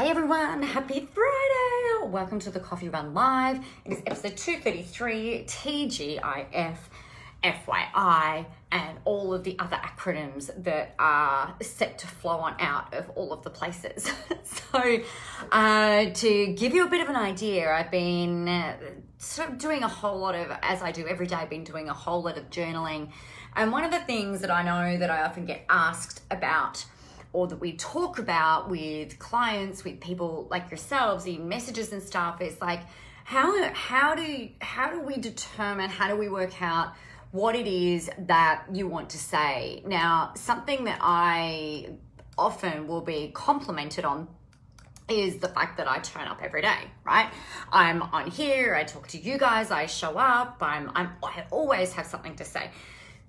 Hey everyone, happy Friday! Welcome to the Coffee Run Live. It is episode 233, TGIF, FYI, and all of the other acronyms that are set to flow on out of all of the places. so, uh, to give you a bit of an idea, I've been uh, sort of doing a whole lot of, as I do every day, I've been doing a whole lot of journaling. And one of the things that I know that I often get asked about or that we talk about with clients, with people like yourselves in messages and stuff is like how how do how do we determine how do we work out what it is that you want to say? Now, something that I often will be complimented on is the fact that I turn up every day, right? I'm on here, I talk to you guys, I show up, I'm, I'm I always have something to say.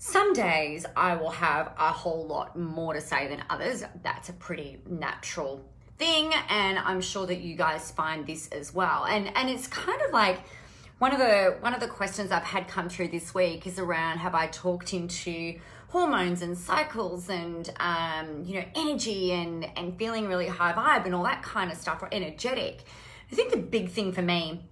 Some days I will have a whole lot more to say than others. That's a pretty natural thing and I'm sure that you guys find this as well. And and it's kind of like one of the one of the questions I've had come through this week is around have I talked into hormones and cycles and um, you know energy and and feeling really high vibe and all that kind of stuff or energetic. I think the big thing for me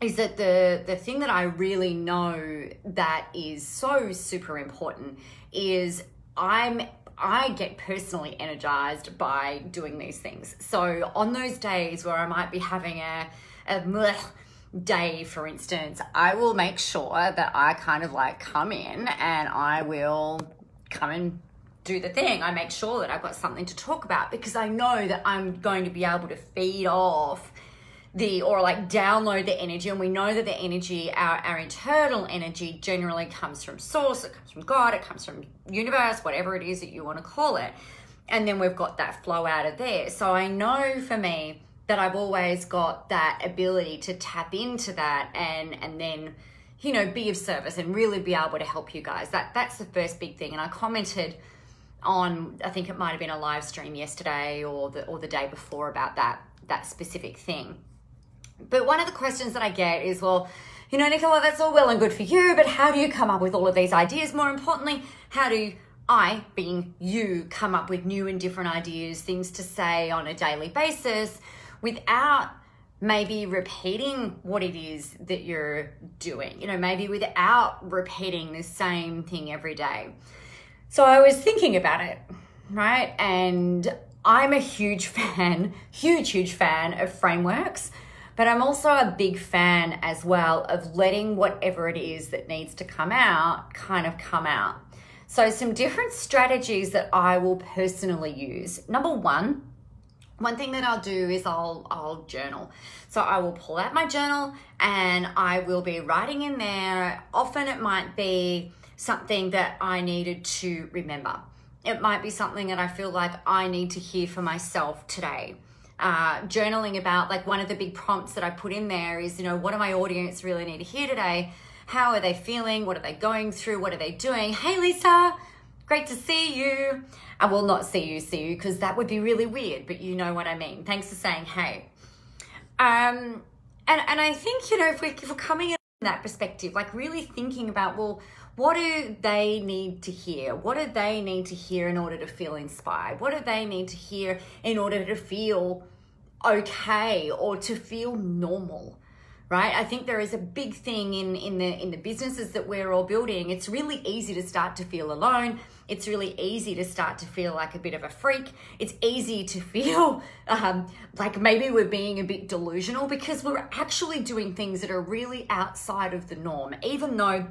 is that the the thing that I really know that is so super important is I'm I get personally energized by doing these things. So on those days where I might be having a, a day, for instance, I will make sure that I kind of like come in and I will come and do the thing. I make sure that I've got something to talk about because I know that I'm going to be able to feed off the or like download the energy and we know that the energy our, our internal energy generally comes from source it comes from god it comes from universe whatever it is that you want to call it. And then we've got that flow out of there. So i know for me that i've always got that ability to tap into that and and then you know be of service and really be able to help you guys. That that's the first big thing. And i commented on i think it might have been a live stream yesterday or the or the day before about that that specific thing but one of the questions that I get is, well, you know, Nicola, that's all well and good for you, but how do you come up with all of these ideas? More importantly, how do I, being you, come up with new and different ideas, things to say on a daily basis without maybe repeating what it is that you're doing, you know, maybe without repeating the same thing every day. So I was thinking about it, right? And I'm a huge fan, huge, huge fan of frameworks but I'm also a big fan as well of letting whatever it is that needs to come out kind of come out. So, some different strategies that I will personally use. Number one, one thing that I'll do is I'll I'll journal. So I will pull out my journal and I will be writing in there. Often it might be something that I needed to remember. It might be something that I feel like I need to hear for myself today uh, journaling about like one of the big prompts that I put in there is, you know, what do my audience really need to hear today? How are they feeling? What are they going through? What are they doing? Hey, Lisa, great to see you. I will not see you, see you, because that would be really weird, but you know what I mean. Thanks for saying hey. Um, and, and I think, you know, if we're, if we're coming in that perspective, like really thinking about, well, what do they need to hear? What do they need to hear in order to feel inspired? What do they need to hear in order to feel okay or to feel normal? right i think there is a big thing in in the in the businesses that we're all building it's really easy to start to feel alone it's really easy to start to feel like a bit of a freak it's easy to feel um, like maybe we're being a bit delusional because we're actually doing things that are really outside of the norm even though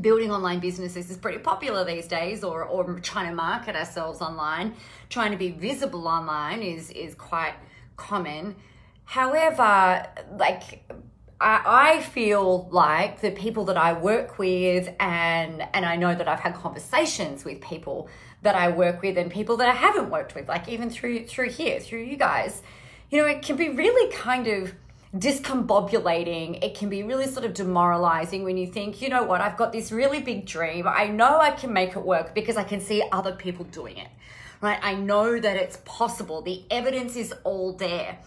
building online businesses is pretty popular these days or, or trying to market ourselves online. Trying to be visible online is is quite common. However like I, I feel like the people that I work with and and I know that I've had conversations with people that I work with and people that I haven't worked with like even through through here through you guys you know it can be really kind of discombobulating. It can be really sort of demoralizing when you think, you know what, I've got this really big dream. I know I can make it work because I can see other people doing it, right? I know that it's possible. The evidence is all there.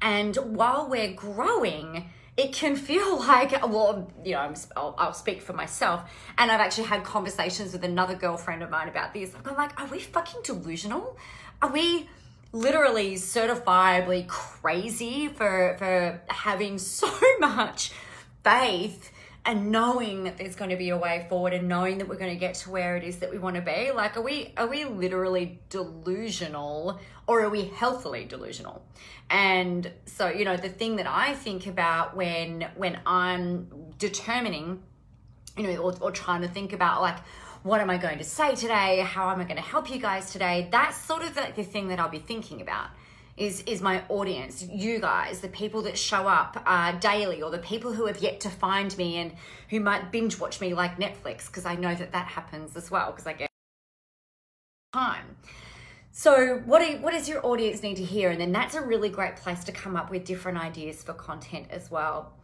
And while we're growing, it can feel like, well, you know, I'll, I'll, speak for myself. And I've actually had conversations with another girlfriend of mine about this. I'm like, are we fucking delusional? Are we literally certifiably crazy for for having so much faith and knowing that there's going to be a way forward and knowing that we're going to get to where it is that we want to be. Like are we are we literally delusional or are we healthily delusional? And so you know the thing that i think about when when i'm determining you know or, or trying to think about like what am i going to say today how am i going to help you guys today that's sort of the, the thing that i'll be thinking about is is my audience, you guys, the people that show up uh, daily, or the people who have yet to find me and who might binge watch me like Netflix, because I know that that happens as well, because I get time. So, what, do, what does your audience need to hear? And then that's a really great place to come up with different ideas for content as well.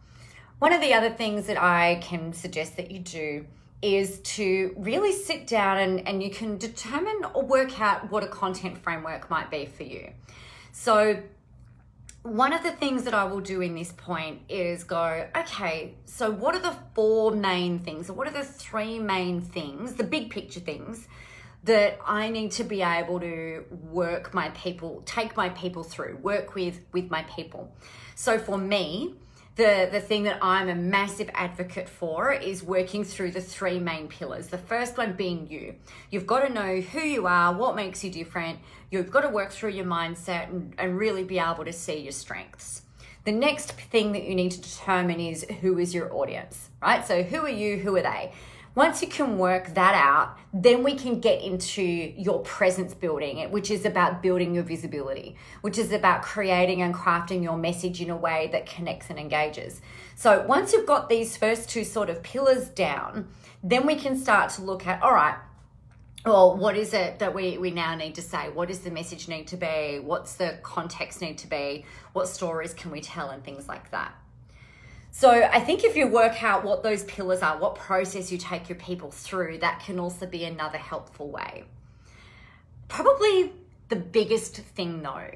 One of the other things that I can suggest that you do is to really sit down and, and you can determine or work out what a content framework might be for you. So, one of the things that I will do in this point is go, okay, so what are the four main things, what are the three main things, the big picture things that I need to be able to work my people, take my people through, work with with my people. So for me, the, the thing that I'm a massive advocate for is working through the three main pillars. The first one being you. You've got to know who you are, what makes you different. You've got to work through your mindset and, and really be able to see your strengths. The next thing that you need to determine is who is your audience, right? So, who are you? Who are they? Once you can work that out, then we can get into your presence building, which is about building your visibility, which is about creating and crafting your message in a way that connects and engages. So once you've got these first two sort of pillars down, then we can start to look at all right, well, what is it that we, we now need to say? What does the message need to be? What's the context need to be? What stories can we tell and things like that? So I think if you work out what those pillars are, what process you take your people through, that can also be another helpful way. Probably the biggest thing though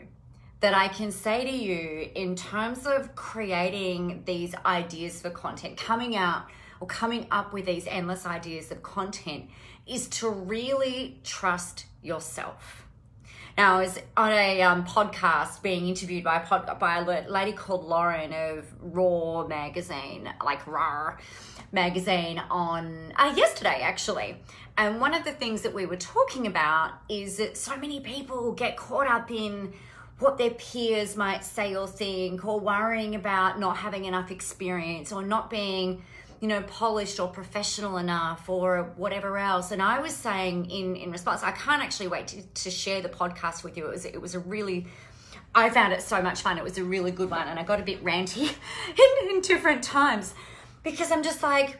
that I can say to you in terms of creating these ideas for content, coming out or coming up with these endless ideas of content is to really trust yourself. Now, I was on a um, podcast being interviewed by a, pod, by a lady called Lauren of Raw Magazine, like Raw Magazine, on uh, yesterday actually. And one of the things that we were talking about is that so many people get caught up in what their peers might say or think, or worrying about not having enough experience or not being you know, polished or professional enough or whatever else. And I was saying in in response, I can't actually wait to, to share the podcast with you. It was it was a really I found it so much fun. It was a really good one, and I got a bit ranty in, in different times because I'm just like,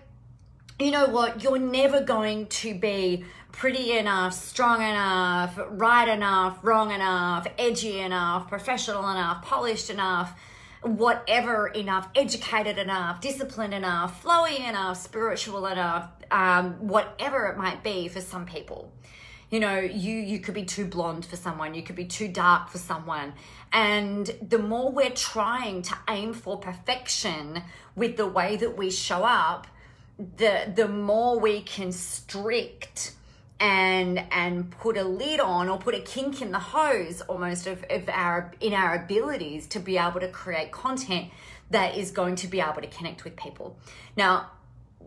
you know what? You're never going to be pretty enough, strong enough, right enough, wrong enough, edgy enough, professional enough, polished enough whatever enough, educated enough, disciplined enough, flowy enough, spiritual enough, um, whatever it might be for some people. You know, you you could be too blonde for someone, you could be too dark for someone. And the more we're trying to aim for perfection with the way that we show up, the the more we constrict and and put a lid on or put a kink in the hose almost of, of our in our abilities to be able to create content that is going to be able to connect with people now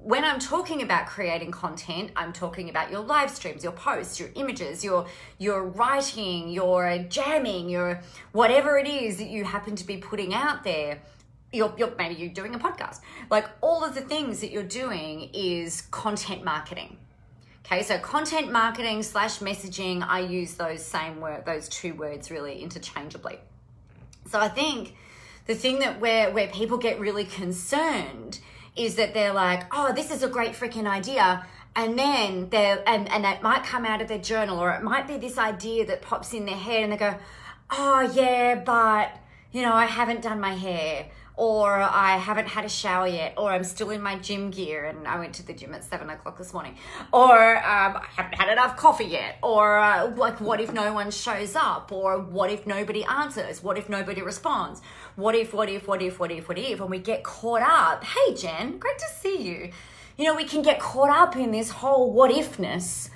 when I'm talking about creating content, I'm talking about your live streams, your posts, your images, your your writing, your jamming, your whatever it is that you happen to be putting out there. You're, you're maybe you're doing a podcast. Like all of the things that you're doing is content marketing. Okay, so content marketing slash messaging, I use those same word, those two words really interchangeably. So I think the thing that where where people get really concerned is that they're like, oh, this is a great freaking idea. And then they're and, and that might come out of their journal, or it might be this idea that pops in their head and they go, Oh yeah, but you know, I haven't done my hair or I haven't had a shower yet, or I'm still in my gym gear and I went to the gym at seven o'clock this morning, or um, I haven't had enough coffee yet, or uh, like, what if no one shows up, or what if nobody answers, what if nobody responds, what if, what if, what if, what if, what if, and we get caught up. Hey, Jen, great to see you. You know, we can get caught up in this whole what ifness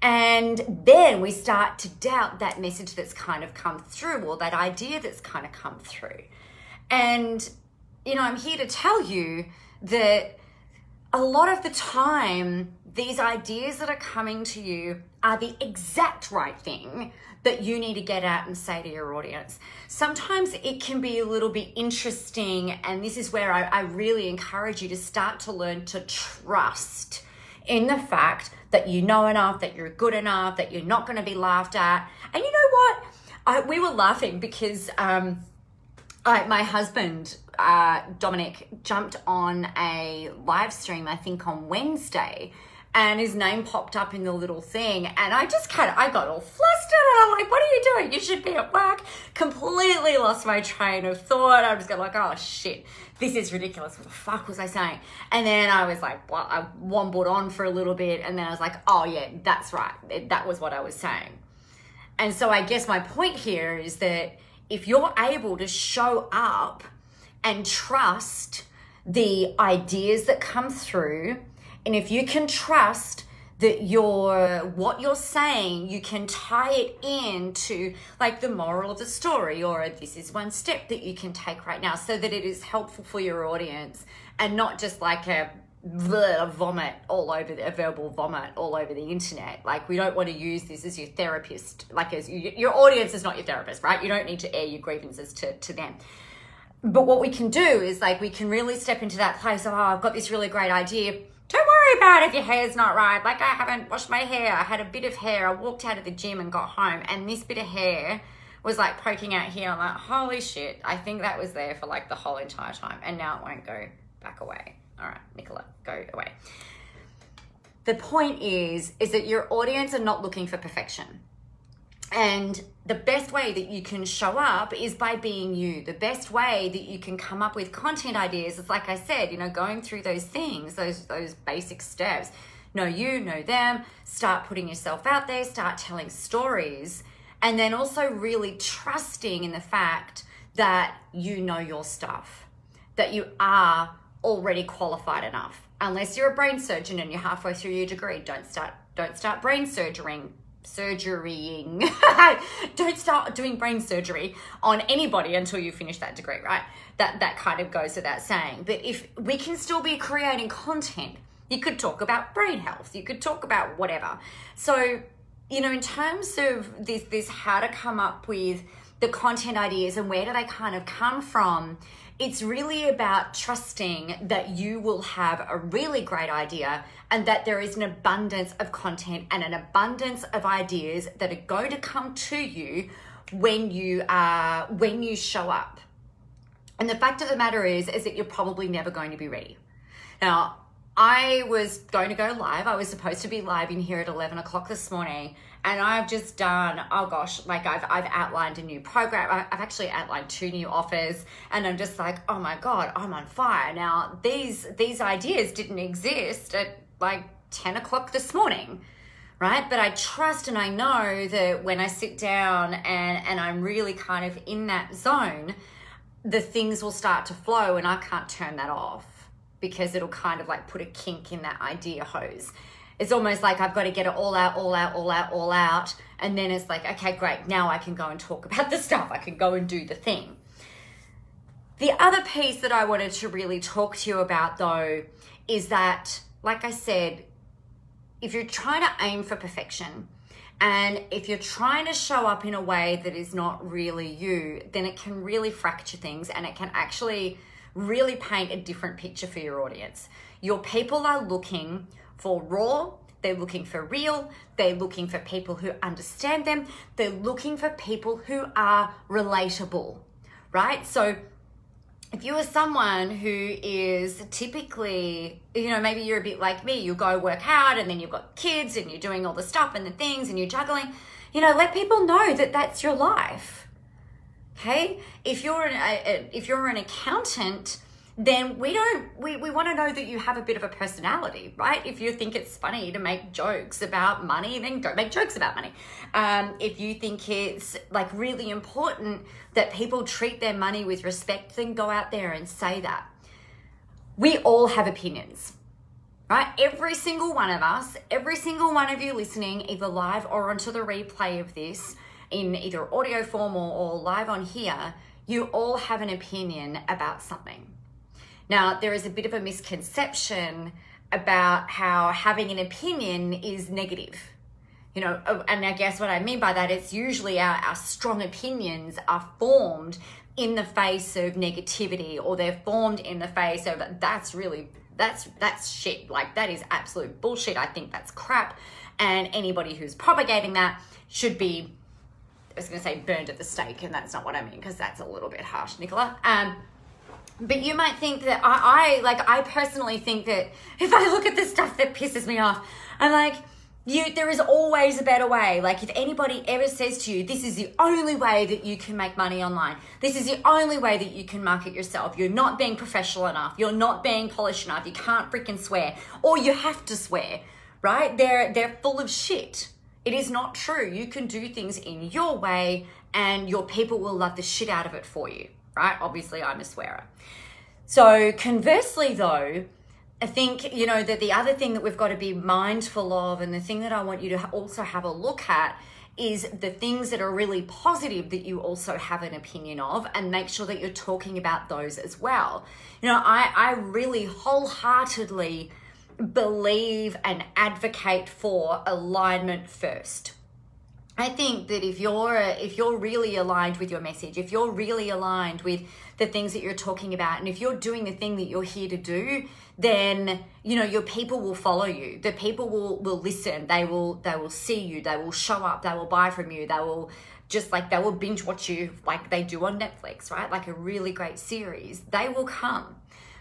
And then we start to doubt that message that's kind of come through or that idea that's kind of come through. And, you know, I'm here to tell you that a lot of the time, these ideas that are coming to you are the exact right thing that you need to get out and say to your audience. Sometimes it can be a little bit interesting, and this is where I, I really encourage you to start to learn to trust in the fact that you know enough, that you're good enough, that you're not going to be laughed at. And you know what? I, we were laughing because um, I, my husband, uh, Dominic, jumped on a live stream, I think on Wednesday, and his name popped up in the little thing. And I just kind of, I got all flustered and I'm like, what are you doing? You should be at work. Completely lost my train of thought. I was going like, oh shit, this is ridiculous. What the fuck was I saying? And then I was like, well, I wombled on for a little bit. And then I was like, oh yeah, that's right. That was what I was saying. And so I guess my point here is that if you're able to show up and trust the ideas that come through, and if you can trust that your what you're saying you can tie it in to like the moral of the story or this is one step that you can take right now so that it is helpful for your audience and not just like a vomit all over the, a verbal vomit all over the internet like we don't want to use this as your therapist like as you, your audience is not your therapist right you don't need to air your grievances to, to them but what we can do is like we can really step into that place of oh i've got this really great idea don't worry about if your hair's not right. Like I haven't washed my hair. I had a bit of hair. I walked out of the gym and got home, and this bit of hair was like poking out here. I'm like, holy shit! I think that was there for like the whole entire time, and now it won't go back away. All right, Nicola, go away. The point is, is that your audience are not looking for perfection. And the best way that you can show up is by being you. The best way that you can come up with content ideas is like I said, you know, going through those things, those those basic steps. Know you, know them, start putting yourself out there, start telling stories, and then also really trusting in the fact that you know your stuff, that you are already qualified enough. Unless you're a brain surgeon and you're halfway through your degree, don't start don't start brain surgerying surgerying. Don't start doing brain surgery on anybody until you finish that degree, right? That that kind of goes without saying. But if we can still be creating content, you could talk about brain health, you could talk about whatever. So, you know, in terms of this this how to come up with the content ideas and where do they kind of come from, it's really about trusting that you will have a really great idea and that there is an abundance of content and an abundance of ideas that are going to come to you when you are when you show up. And the fact of the matter is is that you're probably never going to be ready. Now, I was going to go live. I was supposed to be live in here at 11 o'clock this morning. And I've just done, oh gosh, like I've, I've outlined a new program. I've actually outlined two new offers. And I'm just like, oh my God, I'm on fire. Now, these, these ideas didn't exist at like 10 o'clock this morning right but i trust and i know that when i sit down and and i'm really kind of in that zone the things will start to flow and i can't turn that off because it'll kind of like put a kink in that idea hose. It's almost like I've got to get it all out, all out, all out, all out. And then it's like, okay, great. Now I can go and talk about the stuff. I can go and do the thing. The other piece that I wanted to really talk to you about though is that, like I said, if you're trying to aim for perfection, and if you're trying to show up in a way that is not really you, then it can really fracture things and it can actually really paint a different picture for your audience. Your people are looking for raw, they're looking for real, they're looking for people who understand them, they're looking for people who are relatable, right? So if you are someone who is typically, you know, maybe you're a bit like me, you go work out and then you've got kids and you're doing all the stuff and the things and you're juggling, you know, let people know that that's your life Okay, if you're an if you're an accountant, then we don't we, we want to know that you have a bit of a personality right if you think it's funny to make jokes about money then don't make jokes about money um, if you think it's like really important that people treat their money with respect then go out there and say that we all have opinions right? Every single one of us, every single one of you listening, either live or onto the replay of this in either audio form or, or live on here, you all have an opinion about something. Now, there is a bit of a misconception about how having an opinion is negative. You know, oh, and I guess what I mean by that, it's usually our, our strong opinions are formed in the face of negativity or they're formed in the face of that's really that's that's shit. Like that is absolute bullshit. I think that's crap. And anybody who's propagating that should be i was going to say burned at the stake and that's not what i mean because that's a little bit harsh nicola. Um but you might think that I, I like i personally think that if i look at the stuff that pisses me off i'm like you, there is always a better way. Like if anybody ever says to you, this is the only way that you can make money online. This is the only way that you can market yourself. You're not being professional enough. You're not being polished enough. You can't freaking swear or you have to swear, right? They're, they're full of shit. It is not true. You can do things in your way and your people will love the shit out of it for you, right? Obviously I'm a swearer. So conversely though, I think, you know, that the other thing that we've got to be mindful of, and the thing that I want you to also have a look at, is the things that are really positive that you also have an opinion of and make sure that you're talking about those as well. You know, I, I really wholeheartedly believe and advocate for alignment first. I think that if you're if you're really aligned with your message, if you're really aligned with the things that you're talking about, and if you're doing the thing that you're here to do, then you know your people will follow you. The people will will listen. They will they will see you. They will show up. They will buy from you. They will just like they will binge watch you like they do on netflix right? Like a really great series. They will come.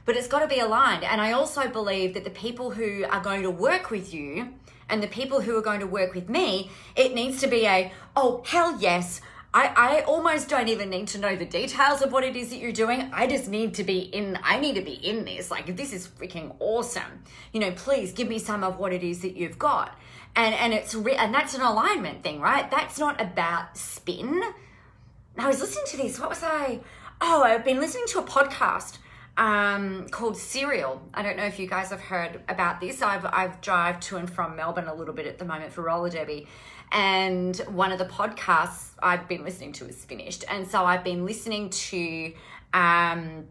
But it's got to be aligned. And i also believe that the people who are going to work with you and the people who are going to work with me it needs to be a oh hell yes I, I almost don't even need to know the details of what it is that you're doing. I just need to be in, I need to be in this. Like, this is freaking awesome. You know, please give me some of what it is that you've got. And, and it's, re- and that's an alignment thing, right? That's not about spin. I was listening to this. What was I? Oh, I've been listening to a podcast um, called Serial. I don't know if you guys have heard about this. I've I've drive to and from Melbourne a little bit at the moment for roller derby, and one of the podcasts I've been listening to is finished, and so I've been listening to um,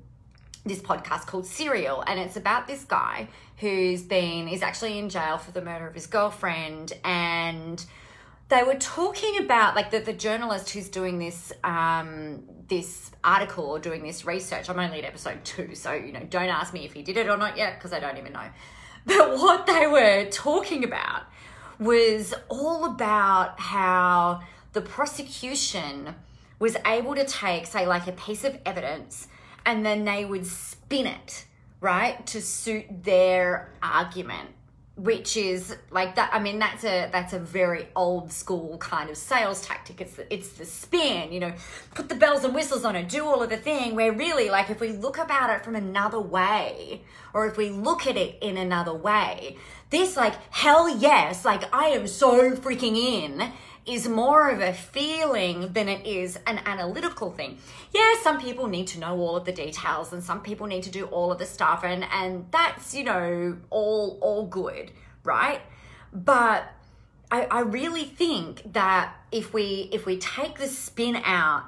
this podcast called Serial, and it's about this guy who's been is actually in jail for the murder of his girlfriend and they were talking about like the, the journalist who's doing this um, this article or doing this research. I'm only at episode two so you know don't ask me if he did it or not yet because i don't even know. But what they were talking about was all about how the prosecution was able to take say like a piece of evidence and then they would spin it right to suit their argument which is like that i mean that's a that's a very old school kind of sales tactic. It's the, it's the spin you know put the bells and whistles on it do all of the thing where really like if we look about it from another way or if we look at it in another way this like hell yes like i am so freaking in is more of a feeling than it is an analytical thing. Yeah, some people need to know all of the details and some people need to do all of the stuff and and that's, you know, all all good, right? But I, I really think that if we if we take the spin out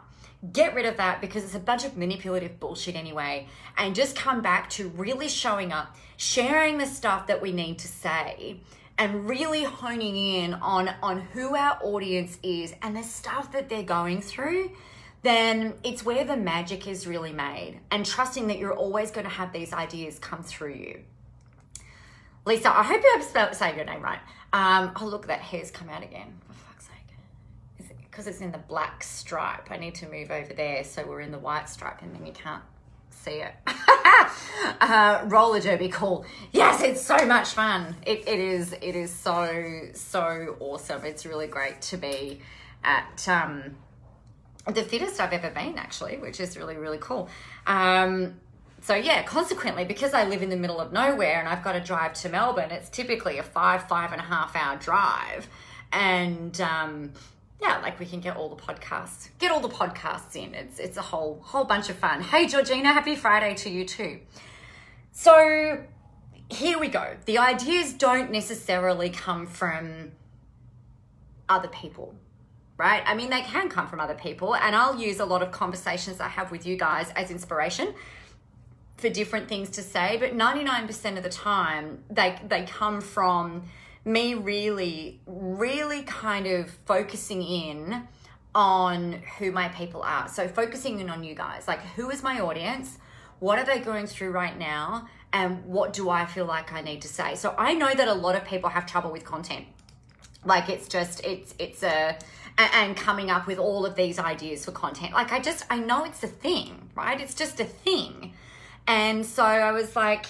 get rid of that because it's a bunch of manipulative bullshit anyway and just come back to really showing up sharing the stuff that we need to say and really honing in on on who our audience is and the stuff that they're going through then it's where the magic is really made and trusting that you're always going to have these ideas come through you. Lisa i hope i'm saying your name right. Um, oh look that hair's come out again for fuck's sake. Because it, it's in the black stripe. I need to move over there so we're in the white stripe and then you can't see it. uh, roller derby cool. Yes, it's so much fun. It, it is. It is so so awesome. It's really great to be at um, the fittest I've ever been, actually, which is really really cool. Um, so yeah, consequently, because I live in the middle of nowhere and I've got to drive to Melbourne, it's typically a five five and a half hour drive, and um, yeah, like we can get all the podcasts, get all the podcasts in. It's it's a whole whole bunch of fun. Hey Georgina, happy Friday to you too. So here we go. The ideas don't necessarily come from other people, right? I mean, they can come from other people, and I'll use a lot of conversations I have with you guys as inspiration for different things to say, but 99% of the time they they come from me really really kind of focusing in on who my people are. So focusing in on you guys. Like who is my audience? What are they going through right now? And what do I feel like I need to say? So I know that a lot of people have trouble with content. Like it's just it's it's a and coming up with all of these ideas for content. Like I just I know it's a thing, right? It's just a thing. And so I was like,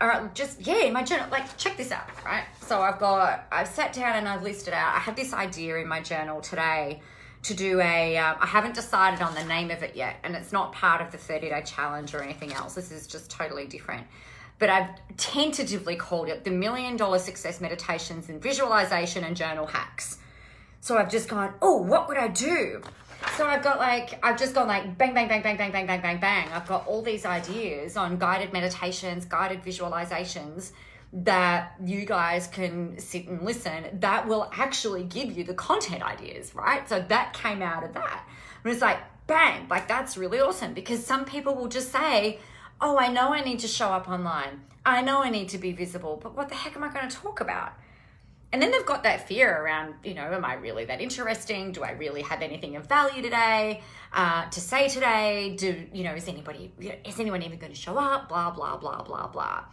right, just yeah, in my journal, like check this out, right? So I've got, I've sat down and I've listed out. I had this idea in my journal today to do a. Um, I haven't decided on the name of it yet, and it's not part of the 30 day challenge or anything else. This is just totally different. But I've tentatively called it the Million Dollar Success Meditations and Visualization and Journal Hacks. So I've just gone, oh, what would I do? So I've got like, I've just gone like bang, bang, bang, bang, bang, bang, bang, bang, bang. I've got all these ideas on guided meditations, guided visualizations that you guys can sit and listen that will actually give you the content ideas, right? So that came out of that. And it's like, bang, like that's really awesome because some people will just say, oh, I know I need to show up online. I know I need to be visible, but what the heck am I going to talk about? And then they've got that fear around, you know, am I really that interesting? Do I really have anything of value today uh, to say today? Do, you know, is anybody, is anyone even going to show up? Blah, blah, blah, blah, blah.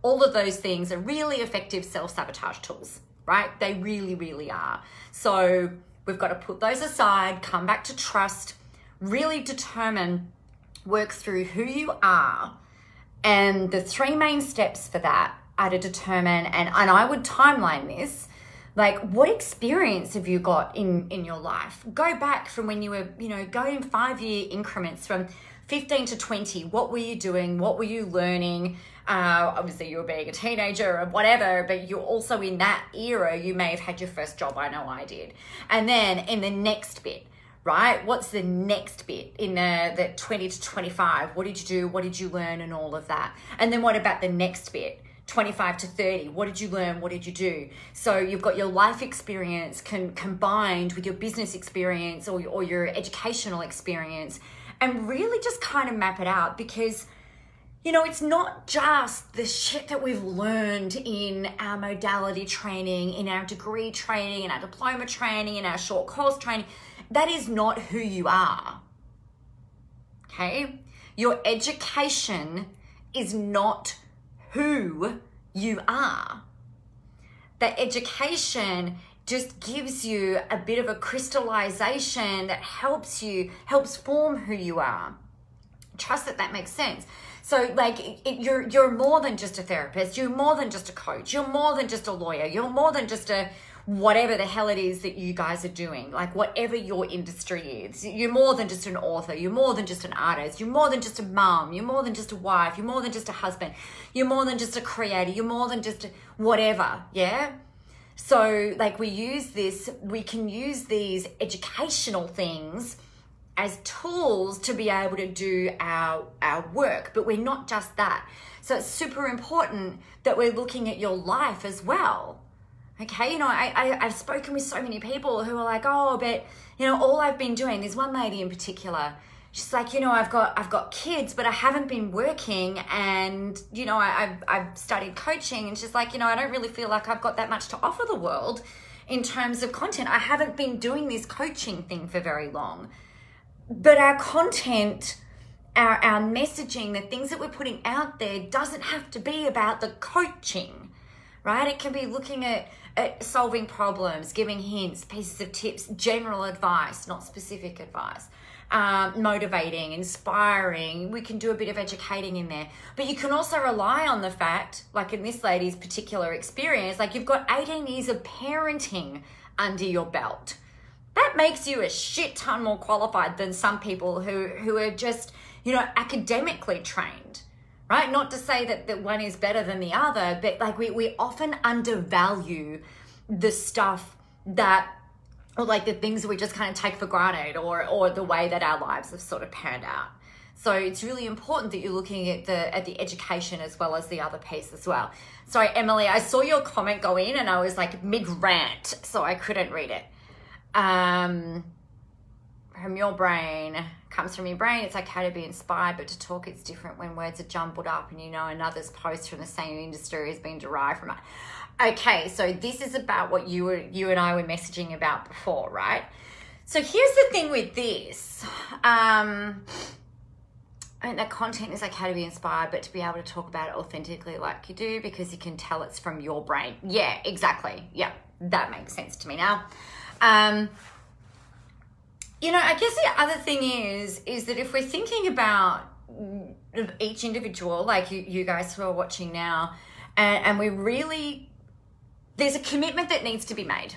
All of those things are really effective self sabotage tools, right? They really, really are. So we've got to put those aside, come back to trust, really determine, work through who you are. And the three main steps for that are to determine, and, and I would timeline this like what experience have you got in in your life? Go back from when you were you know go in five year increments from 15 to 20 what were you doing? What were you learning? Uh, obviously you were being a teenager or whatever but you're also in that era you may have had your first job i know i did. And then in the next bit right? What's the next bit in the, the 20 to 25 what did you do? What did you learn? And all of that. And then what about the next bit 25 to 30 what did you learn? What did you do? So you've got your life experience can, combined with your business experience or, or your educational experience and really just kind of map it out because you know it's not just the shit that we've learned in our modality training in our degree training in our diploma training in our short course training. That is not who you are. Okay? Your education is not who you are. That education just gives you a bit of a crystallization that helps you, helps form who you are. Trust that that makes sense. So, like, it, you're you're more than just a therapist. You're more than just a coach. You're more than just a lawyer. You're more than just a whatever the hell it is that you guys are doing, like whatever your industry is. You're more than just an author, you're more than just an artist, you're more than just a mom, you're more than just a wife, you're more than just a husband, you're more than just a creator, you're more than just whatever, yeah? So, like, we use this, we can use these educational things as tools to be able to do our our work but we're not just that so it's super important that we're looking at your life as well Okay, you know, I, I, I've spoken with so many people who are like, oh, but you know, all I've been doing, there's one lady in particular, she's like, you know, I've got I've got kids, but I haven't been working and you know, I, I've I've studied coaching and she's like, you know, I don't really feel like I've got that much to offer the world in terms of content. I haven't been doing this coaching thing for very long. But our content our, our messaging, the things that we're putting out there doesn't have to be about the coaching, right? It can be looking at at solving problems, giving hints, pieces of tips, general advice, not specific advice. Um, motivating, inspiring. We can do a bit of educating in there. But you can also rely on the fact, like in this lady's particular experience, like you've got 18 years of parenting under your belt. That makes you a shit ton more qualified than some people who, who are just, you know, academically trained right? Not to say that, that one is better than the other, but like we, we often undervalue the stuff that or like the things we just kind of take for granted or or the way that our lives have sort of panned out. So it's really important that you're looking at the at the education as well as the other piece as well. Sorry, Emily, I saw your comment go in and I was like mid rant, so I couldn't read it. Um, from your brain comes from your brain. It's okay to be inspired, but to talk it's different when words are jumbled up and you know another's post from the same industry has been derived from it. Okay, so this is about what you were you and I were messaging about before, right? So here's the thing with this. Um, and that content is okay to be inspired, but to be able to talk about it authentically like you do because you can tell it's from your brain. Yeah, exactly. Yeah, that makes sense to me now. Um, you know, I guess the other thing is is that if we're thinking about each individual, like you, you guys who are watching now, and, and we really there's a commitment that needs to be made.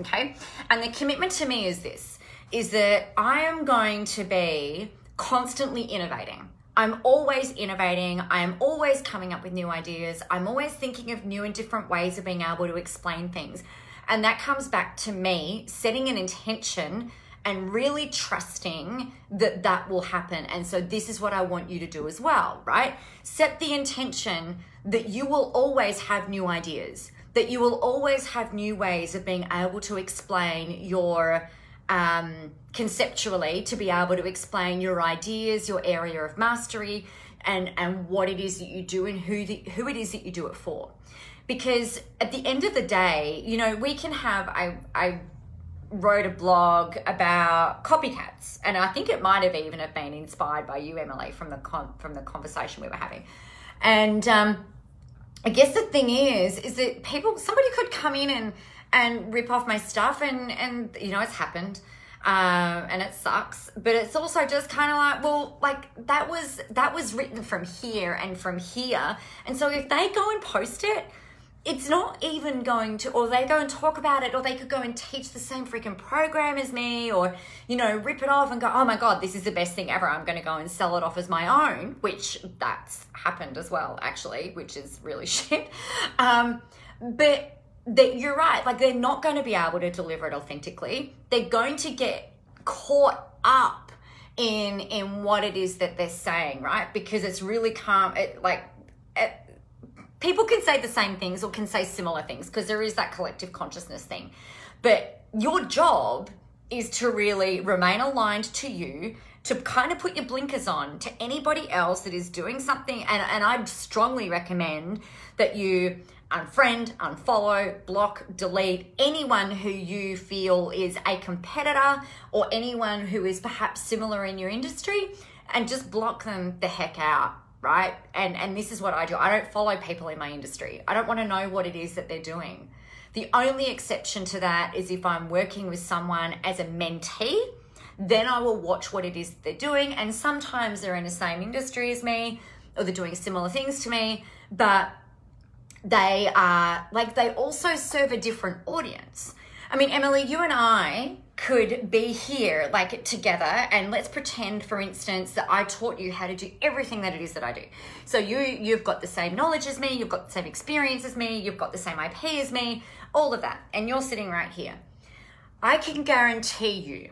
Okay, and the commitment to me is this: is that I am going to be constantly innovating. I'm always innovating. I am always coming up with new ideas. I'm always thinking of new and different ways of being able to explain things. And that comes back to me setting an intention and really trusting that that will happen. And so, this is what I want you to do as well, right? Set the intention that you will always have new ideas, that you will always have new ways of being able to explain your um, conceptually to be able to explain your ideas, your area of mastery, and and what it is that you do and who the, who it is that you do it for. Because at the end of the day, you know, we can have I I wrote a blog about copycats, and I think it might have even have been inspired by you, Emily, from the con- from the conversation we were having, and um, I guess the thing is, is that people somebody could come in and and rip off my stuff and and you know it's happened um, and it sucks. But it's also just kind of like well like that was that was written from here and from here. And so if they go and post it it's not even going to or they go and talk about it or they could go and teach the same freaking program as me or you know rip it off and go oh my god this is the best thing ever. I'm going to go and sell it off as my own which that's happened as well actually which is really shit. Um, but that you're right like they're not going to be able to deliver it authentically. They're going to get caught up in in what it is that they're saying right? Because it's really calm it like people can say the same things or can say similar things because there is that collective consciousness thing. But your job is to really remain aligned to you to kind of put your blinkers on to anybody else that is doing something and, and i strongly recommend that you unfriend, unfollow, block, delete anyone who you feel is a competitor or anyone who is perhaps similar in your industry and just block them the heck out, right? And and this is what I do. I don't follow people in my industry. I don't want to know what it is that they're doing. The only exception to that is if I'm working with someone as a mentee, then I will watch what it is they're doing and sometimes they're in the same industry as me or they're doing similar things to me, but they are like they also serve a different audience. I mean, Emily, you and I could be here like together and let's pretend for instance that I taught you how to do everything that it is that I do. So you you've got the same knowledge as me, you've got the same experience as me, you've got the same IP as me, all of that. And you're sitting right here. I can guarantee you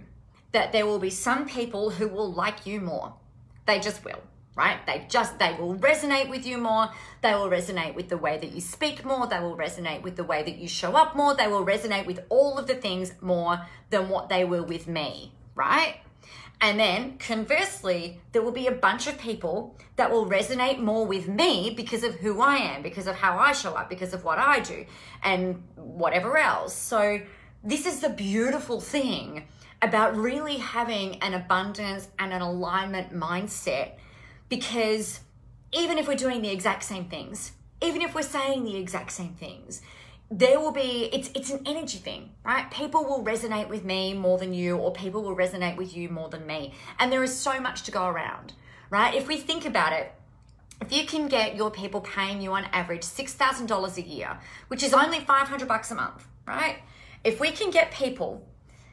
that there will be some people who will like you more. They just will right? They just, they will resonate with you more. They will resonate with the way that you speak more. They will resonate with the way that you show up more. They will resonate with all of the things more than what they will with me, right? And then conversely, there will be a bunch of people that will resonate more with me because of who I am, because of how I show up, because of what I do, and whatever else. So, this is the beautiful thing about really having an abundance and an alignment mindset because even if we're doing the exact same things, even if we're saying the exact same things, there will be it's it's an energy thing right? People will resonate with me more than you or people will resonate with you more than me. And there is so much to go around right? If we think about it if you can get your people paying you on average $6000 a year which is only 500 bucks a month right? If we can get people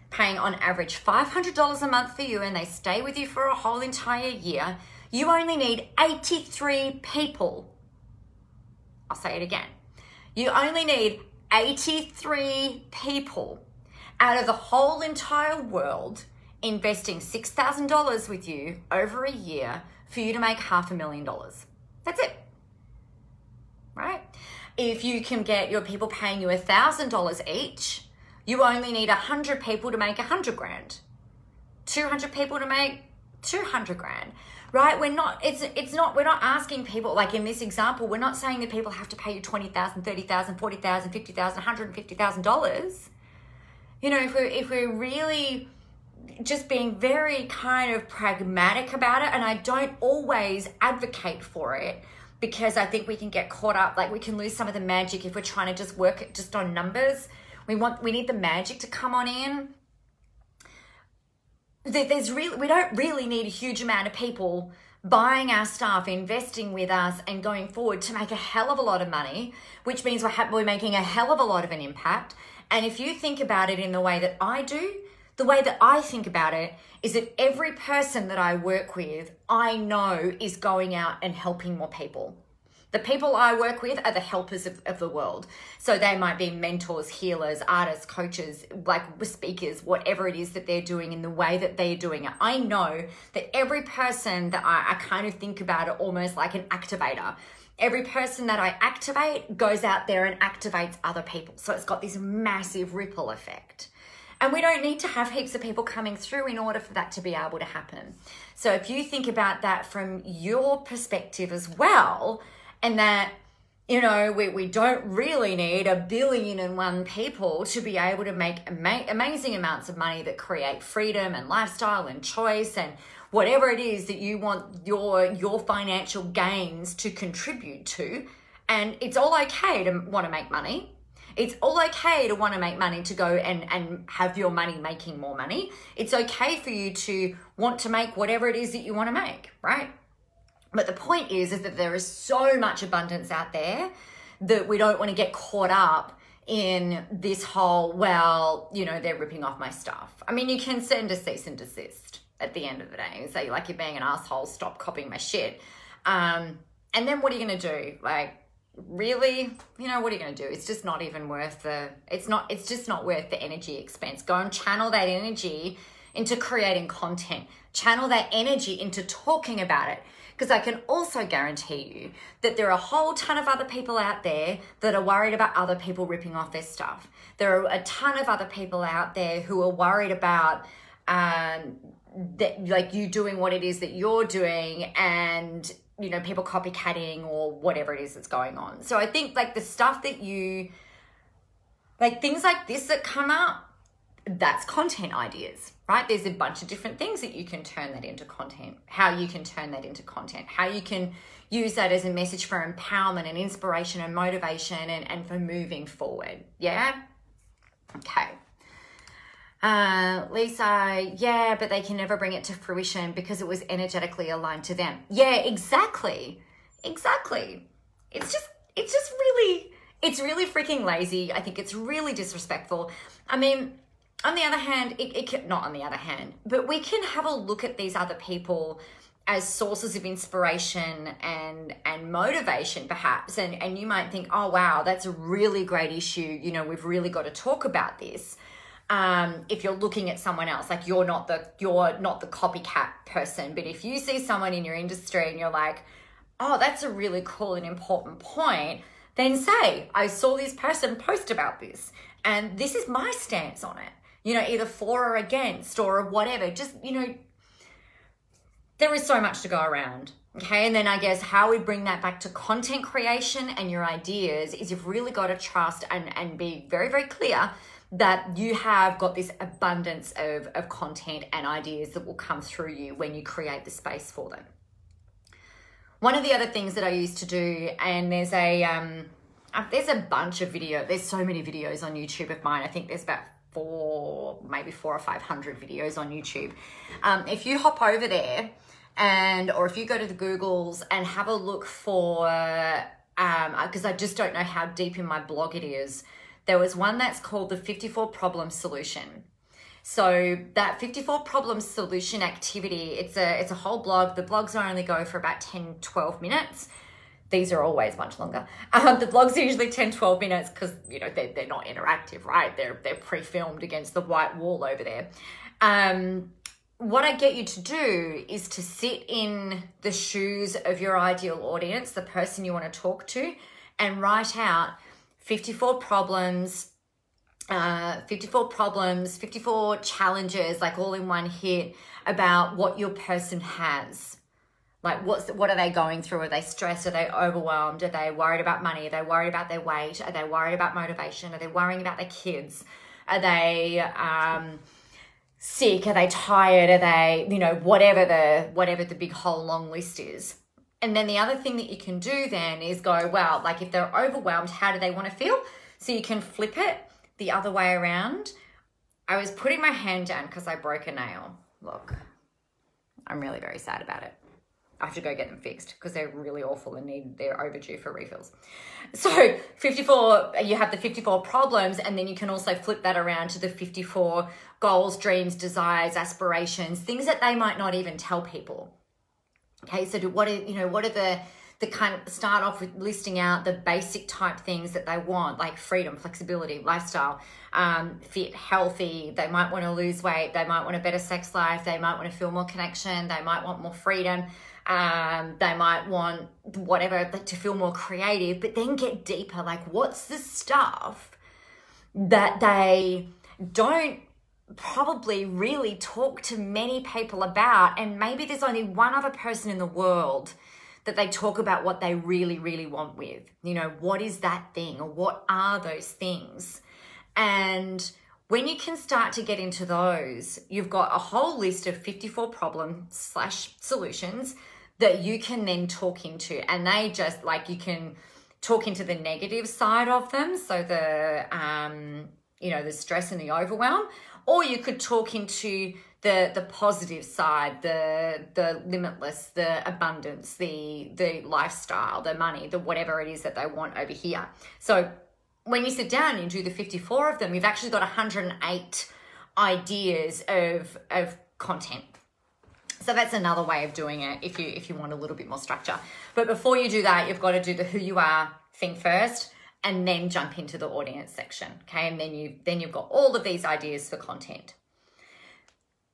paying on average $500 a month for you and they stay with you for a whole entire year you only need 83 people. I'll say it again. You only need 83 people out of the whole entire world investing $6,000 with you over a year for you to make half a million dollars. That's it. Right? If you can get your people paying you $1,000 each, you only need 100 people to make 100 grand. 200 people to make 200 grand right? We're not it's it's not we're not asking people like in this example we're not saying that people have to pay you 20000 30000 40000 50000 150000 dollars. You know if we're if we're really just being very kind of pragmatic about it and i don't always advocate for it because i think we can get caught up like we can lose some of the magic if we're trying to just work it just on numbers. We want we need the magic to come on in there's really we don't really need a huge amount of people buying our stuff, investing with us, and going forward to make a hell of a lot of money, which means we're, ha- we're making a hell of a lot of an impact. And if you think about it in the way that I do, the way that I think about it is that every person that I work with, I know is going out and helping more people. The people I work with are the helpers of, of the world. So they might be mentors, healers, artists, coaches, like speakers, whatever it is that they're doing in the way that they're doing it. I know that every person that I, I kind of think about it almost like an activator every person that I activate goes out there and activates other people. So it's got this massive ripple effect. And we don't need to have heaps of people coming through in order for that to be able to happen. So if you think about that from your perspective as well, and that you know we, we don't really need a billion and one people to be able to make ama- amazing amounts of money that create freedom and lifestyle and choice and whatever it is that you want your your financial gains to contribute to. And it's all okay to want to make money. It's all okay to want to make money to go and and have your money making more money. It's okay for you to want to make whatever it is that you want to make right but the point is, is that there is so much abundance out there that we don't want to get caught up in this whole, well, you know, they're ripping off my stuff. I mean, you can send a cease and desist at the end of the day and say, like, you're being an asshole, stop copying my shit. Um, and then what are you going to do? Like, really you know what are you going to do it's just not even worth the it's not it's just not worth the energy expense go and channel that energy into creating content channel that energy into talking about it because I can also guarantee you that there are a whole ton of other people out there that are worried about other people ripping off their stuff. There are a ton of other people out there who are worried about um, that, like you doing what it is that you're doing and you know people copycatting or whatever it is that's going on. So I think like the stuff that you like things like this that come up that's content ideas, right? There's a bunch of different things that you can turn that into content, how you can turn that into content, how you can use that as a message for empowerment and inspiration and motivation and, and for moving forward. Yeah? Okay. Uh, Lisa, yeah, but they can never bring it to fruition because it was energetically aligned to them. Yeah, exactly. Exactly. It's just, it's just really, it's really freaking lazy. I think it's really disrespectful. I mean, on the other hand, it, it can, not on the other hand, but we can have a look at these other people as sources of inspiration and and motivation perhaps. And and you might think oh wow that's a really great issue. You know we've really got to talk about this. Um, if you're looking at someone else like you're not the you're not the copycat person. But if you see someone in your industry and you're like oh that's a really cool and important point then say i saw this person post about this and this is my stance on it you know, either for or against or whatever. Just, you know, there is so much to go around. Okay, and then I guess how we bring that back to content creation and your ideas is you've really got to trust and, and be very, very clear that you have got this abundance of, of content and ideas that will come through you when you create the space for them. One of the other things that I used to do, and there's a um, uh, there's a bunch of video, there's so many videos on YouTube of mine. I think there's about four, maybe four or five hundred videos on YouTube. Um, if you hop over there and, or if you go to the Googles and have a look for, because um, I just don't know how deep in my blog it is, there was one that's called the 54 Problem Solution. So that 54 problem solution activity, it's a it's a whole blog. The blogs only go for about 10, 12 minutes these are always much longer. Um, the vlogs are usually 10, 12 minutes because, you know, they're, they're not interactive, right? They're, they're pre-filmed against the white wall over there. Um, what I get you to do is to sit in the shoes of your ideal audience, the person you want to talk to, and write out 54 problems, uh, 54 problems, 54 challenges, like all in one hit about what your person has. Like what's what are they going through? Are they stressed? Are they overwhelmed? Are they worried about money? Are they worried about their weight? Are they worried about motivation? Are they worrying about their kids? Are they um, sick? Are they tired? Are they you know whatever the whatever the big whole long list is? And then the other thing that you can do then is go well, like if they're overwhelmed, how do they want to feel? So you can flip it the other way around. I was putting my hand down because I broke a nail. Look, I'm really very sad about it. I have to go get them fixed because they're really awful and need they're overdue for refills. So 54, you have the 54 problems, and then you can also flip that around to the 54 goals, dreams, desires, aspirations, things that they might not even tell people. Okay, so do, what are you know what are the the kind of start off with listing out the basic type things that they want, like freedom, flexibility, lifestyle, um, fit, healthy. They might want to lose weight. They might want a better sex life. They might want to feel more connection. They might want more freedom. Um, they might want whatever to feel more creative, but then get deeper. Like, what's the stuff that they don't probably really talk to many people about? And maybe there's only one other person in the world that they talk about what they really, really want with. You know, what is that thing or what are those things? And when you can start to get into those, you've got a whole list of 54 problems slash solutions that you can then talk into and they just like you can talk into the negative side of them so the um you know the stress and the overwhelm or you could talk into the the positive side the the limitless the abundance the the lifestyle the money the whatever it is that they want over here. So when you sit down and do the 54 of them you've actually got 108 ideas of of content so that's another way of doing it if you if you want a little bit more structure. But before you do that, you've got to do the who you are thing first and then jump into the audience section. Okay? And then you then you've got all of these ideas for content.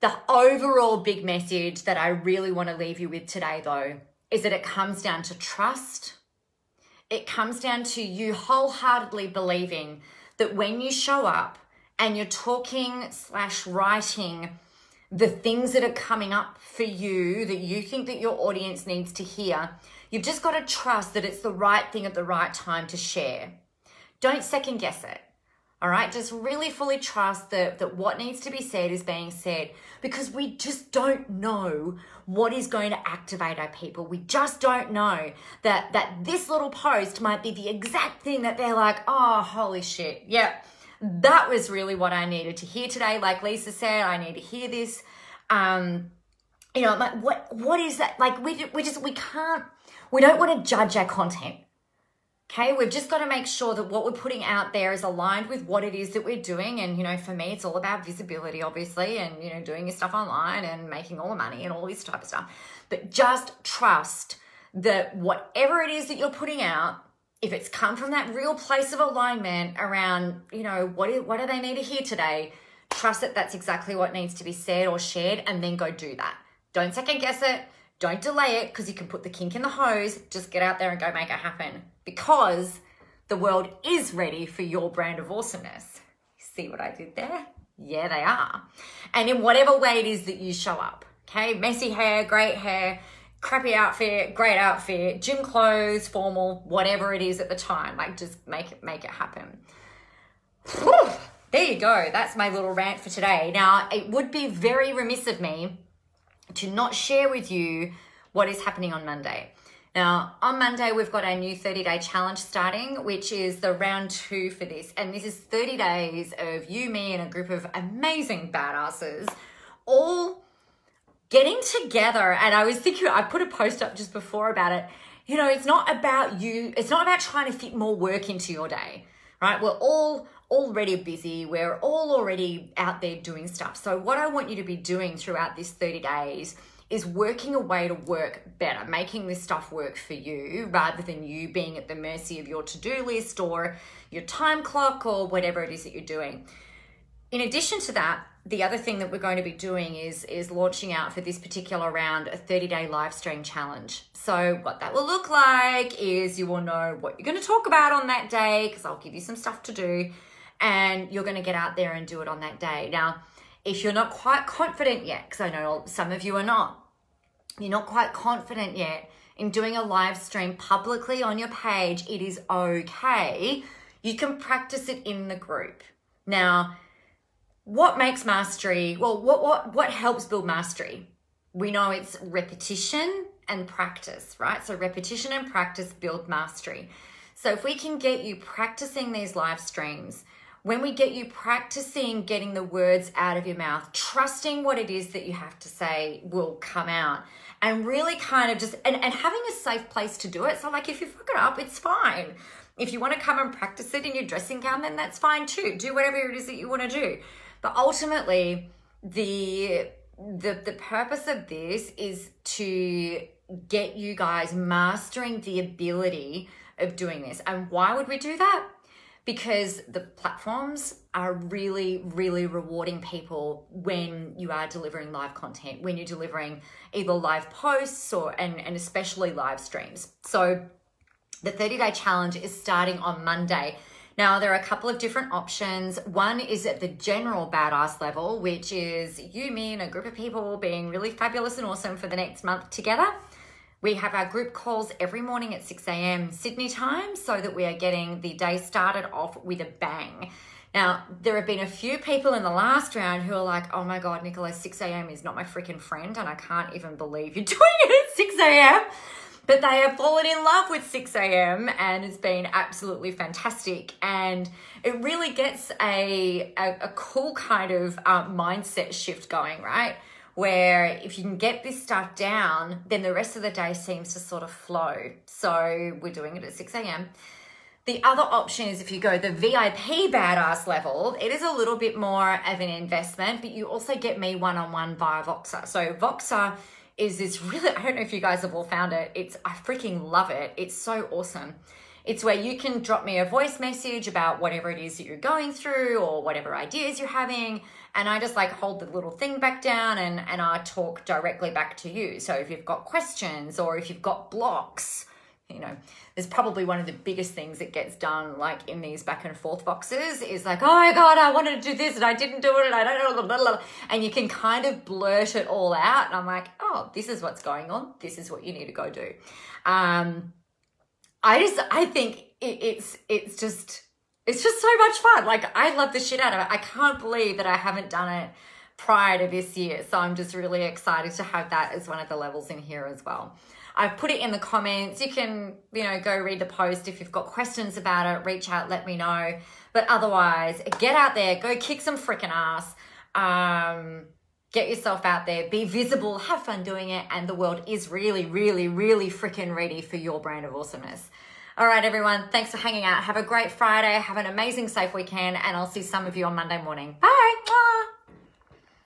The overall big message that I really want to leave you with today though is that it comes down to trust. It comes down to you wholeheartedly believing that when you show up and you're talking slash writing the things that are coming up for you that you think that your audience needs to hear, you've just got to trust that it's the right thing at the right time to share. Don't second guess it. All right, just really fully trust that, that what needs to be said is being said because we just don't know what is going to activate our people. We just don't know that that this little post might be the exact thing that they're like, oh, holy shit. Yep that was really what I needed to hear today. Like Lisa said, I need to hear this. Um, you know, like what what is that? Like we we just we can't we don't want to judge our content. Okay, we've just got to make sure that what we're putting out there is aligned with what it is that we're doing. And, you know, for me, it's all about visibility, obviously, and, you know, doing your stuff online and making all the money and all this type of stuff. But just trust that whatever it is that you're putting out if it's come from that real place of alignment around, you know, what do, what do they need to hear today? Trust that that's exactly what needs to be said or shared, and then go do that. Don't second guess it. Don't delay it because you can put the kink in the hose. Just get out there and go make it happen because the world is ready for your brand of awesomeness. See what I did there? Yeah, they are. And in whatever way it is that you show up, okay? Messy hair, great hair, crappy outfit, great outfit, gym clothes, formal, whatever it is at the time. Like just make it make it happen. Whew, there you go. That's my little rant for today. Now, it would be very remiss of me to not share with you what is happening on Monday. Now, on Monday, we've got our new 30 day challenge starting, which is the round two for this. And this is 30 days of you, me, and a group of amazing badasses all getting together and I was thinking I put a post up just before about it. You know, it's not about you, it's not about trying to fit more work into your day, right? We're all already busy. We're all already out there doing stuff. So what I want you to be doing throughout this 30 days is working a way to work better, making this stuff work for you rather than you being at the mercy of your to-do list or your time clock or whatever it is that you're doing. In addition to that, the other thing that we're going to be doing is is launching out for this particular round a 30 day live stream challenge. So what that will look like is you will know what you're going to talk about on that day because I'll give you some stuff to do and you're going to get out there and do it on that day. Now, if you're not quite confident yet, because I know some of you are not, you're not quite confident yet in doing a live stream publicly on your page, it is okay. You can practice it in the group. Now, what makes mastery? Well, what what what helps build mastery? We know it's repetition and practice, right? So repetition and practice build mastery. So if we can get you practicing these live streams, when we get you practicing getting the words out of your mouth, trusting what it is that you have to say will come out, and really kind of just and, and having a safe place to do it. So like if you fuck it up, it's fine. If you want to come and practice it in your dressing gown, then that's fine too. Do whatever it is that you want to do. But ultimately, the the the purpose of this is to get you guys mastering the ability of doing this. And why would we do that? Because the platforms are really, really rewarding people when you are delivering live content, when you're delivering either live posts or and, and especially live streams. So the 30 day challenge is starting on Monday. Now, there are a couple of different options. One is at the general badass level, which is you, me, and a group of people being really fabulous and awesome for the next month together. We have our group calls every morning at 6 a.m. Sydney time so that we are getting the day started off with a bang. Now, there have been a few people in the last round who are like, oh my God, Nicola, 6 a.m. is not my freaking friend, and I can't even believe you're doing it at 6 a.m. But they have fallen in love with 6 a.m. and it's been absolutely fantastic. And it really gets a, a, a cool kind of uh, mindset shift going, right? Where if you can get this stuff down, then the rest of the day seems to sort of flow. So we're doing it at 6 a.m. The other option is if you go the VIP badass level, it is a little bit more of an investment, but you also get me one on one via Voxer. So, Voxer is this really, I don't know if you guys have all found it. It's, I freaking love it. It's so awesome. It's where you can drop me a voice message about whatever it is that you're going through or whatever ideas you're having. And I just like hold the little thing back down and, and I talk directly back to you. So if you've got questions or if you've got blocks, you know, there's probably one of the biggest things that gets done like in these back and forth voxes is like, oh my God, I wanted to do this and I didn't do it and I don't know, blah, blah, blah. and you can kind of blurt it all out. And I'm like, oh, this is what's going on. This is what you need to go do. Um, I just, I think it, it's, it's just, it's just so much fun. Like I love the shit out of it. I can't believe that I haven't done it prior to this year. So I'm just really excited to have that as one of the levels in here as well. I've put it in the comments. You can, you know, go read the post. If you've got questions about it, reach out, let me know. But otherwise, get out there, go kick some freaking ass. Um, get yourself out there, be visible, have fun doing it, and the world is really, really, really freaking ready for your brand of awesomeness. All right, everyone, thanks for hanging out. Have a great Friday. Have an amazing, safe weekend, and I'll see some of you on Monday morning. Bye.